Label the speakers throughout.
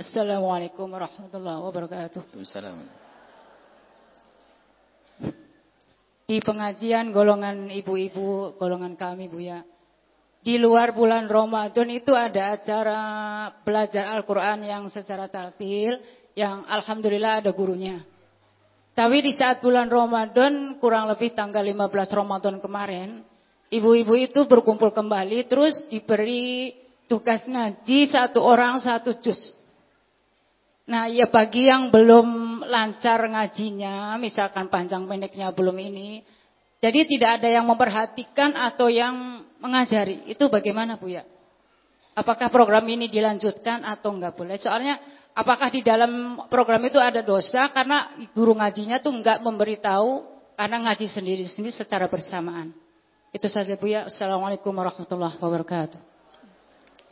Speaker 1: Assalamualaikum warahmatullahi wabarakatuh.
Speaker 2: Waalaikumsalam.
Speaker 1: Di pengajian golongan ibu-ibu, golongan kami Bu ya. Di luar bulan Ramadan itu ada acara belajar Al-Quran yang secara taltil, yang Alhamdulillah ada gurunya. Tapi di saat bulan Ramadan, kurang lebih tanggal 15 Ramadan kemarin, ibu-ibu itu berkumpul kembali, terus diberi tugas ngaji satu orang satu juz. Nah, ya bagi yang belum lancar ngajinya, misalkan panjang pendeknya belum ini, jadi tidak ada yang memperhatikan atau yang mengajari. Itu bagaimana Bu ya? Apakah program ini dilanjutkan atau enggak boleh? Soalnya apakah di dalam program itu ada dosa karena guru ngajinya tuh enggak memberitahu karena ngaji sendiri-sendiri secara bersamaan. Itu saja Bu ya. Assalamualaikum warahmatullahi wabarakatuh.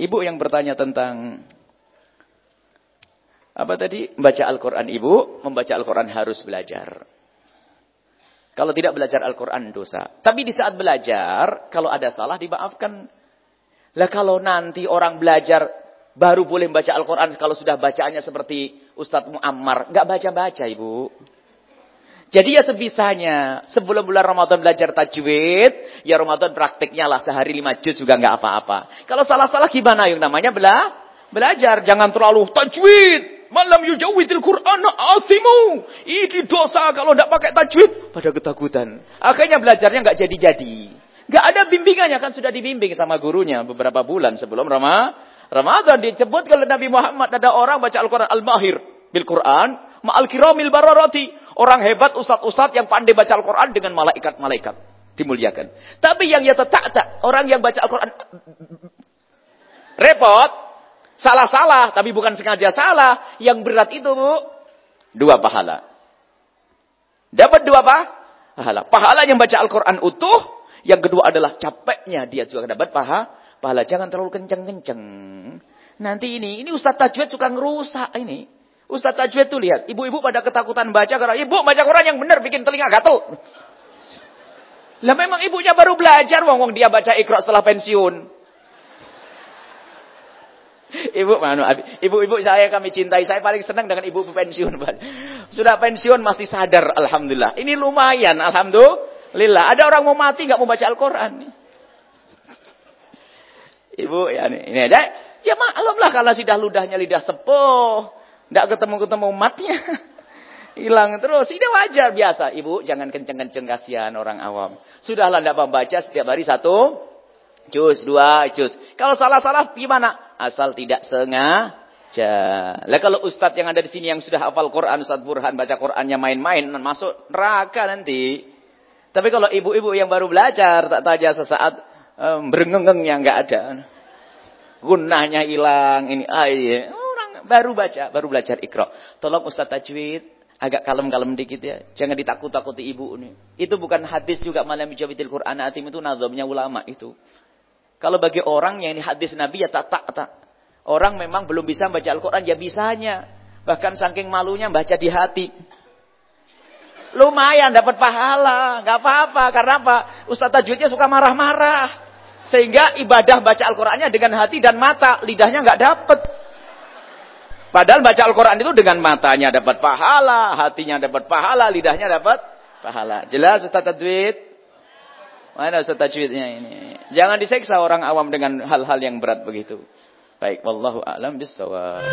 Speaker 2: Ibu yang bertanya tentang apa tadi? Membaca Al-Quran ibu, membaca Al-Quran harus belajar. Kalau tidak belajar Al-Quran dosa. Tapi di saat belajar, kalau ada salah dimaafkan. Lah kalau nanti orang belajar baru boleh membaca Al-Quran kalau sudah bacaannya seperti Ustadz Muammar. Nggak baca-baca ibu. Jadi ya sebisanya sebelum bulan Ramadan belajar tajwid, ya Ramadan praktiknya lah sehari lima juz juga nggak apa-apa. Kalau salah-salah gimana yang namanya bela belajar, jangan terlalu tajwid. Malam yujawidil Quran asimu. Ini dosa kalau tidak pakai tajwid. Pada ketakutan. Akhirnya belajarnya nggak jadi-jadi. Nggak ada bimbingannya kan sudah dibimbing sama gurunya beberapa bulan sebelum Rama, Ramadan. Disebut kalau Nabi Muhammad ada orang baca Al-Quran Al-Mahir bil Quran. Ma'al kiramil bararati. Orang hebat ustad-ustad yang pandai baca Al-Quran dengan malaikat-malaikat. Dimuliakan. Tapi yang ya tak orang yang baca Al-Quran repot. Salah-salah, tapi bukan sengaja salah. Yang berat itu, Bu, dua pahala. Dapat dua apa? Pahala. Pahala yang baca Al-Quran utuh. Yang kedua adalah capeknya dia juga dapat paha. Pahala jangan terlalu kenceng-kenceng. Nanti ini, ini Ustaz Tajwid suka ngerusak ini. Ustaz Tajwid tuh lihat, ibu-ibu pada ketakutan baca karena ibu baca Quran yang benar bikin telinga gatel. Lah memang ibunya baru belajar, wong wong dia baca Iqra setelah pensiun. Ibu mana? Ibu-ibu saya kami cintai. Saya paling senang dengan ibu pensiun. Sudah pensiun masih sadar. Alhamdulillah. Ini lumayan. Alhamdulillah. Ada orang mau mati nggak mau baca Al-Quran. Ibu ya ini, ada. Ya maklum lah kalau sudah ludahnya lidah sepuh. Nggak ketemu-ketemu umatnya. Hilang terus. Ini wajar biasa. Ibu jangan kenceng-kenceng kasihan orang awam. Sudahlah tidak membaca setiap hari satu. Jus, dua jus. Kalau salah-salah gimana? Asal tidak sengaja. Lah kalau ustadz yang ada di sini yang sudah hafal Quran, Ustadz Burhan baca Qurannya main-main, masuk neraka nanti. Tapi kalau ibu-ibu yang baru belajar, tak taja sesaat um, yang nggak ada. Gunahnya hilang, ini ah, iya. orang baru baca, baru belajar ikro. Tolong Ustadz Tajwid, agak kalem-kalem dikit ya. Jangan ditakut-takuti ibu ini. Itu bukan hadis juga malam jawabidil Quran atim itu nazamnya ulama itu. Kalau bagi orang yang ini hadis Nabi ya tak tak tak. Orang memang belum bisa baca Al-Quran ya bisanya. Bahkan saking malunya baca di hati. Lumayan dapat pahala, nggak apa-apa. Karena apa? Ustaz tajwidnya suka marah-marah. Sehingga ibadah baca Al-Qurannya dengan hati dan mata, lidahnya nggak dapat. Padahal baca Al-Quran itu dengan matanya dapat pahala, hatinya dapat pahala, lidahnya dapat pahala. Jelas Ustaz tajwid? Mana Ustaz tajwidnya ini? Jangan diseksa orang awam dengan hal-hal yang berat begitu. Baik, wallahu a'lam bissawab.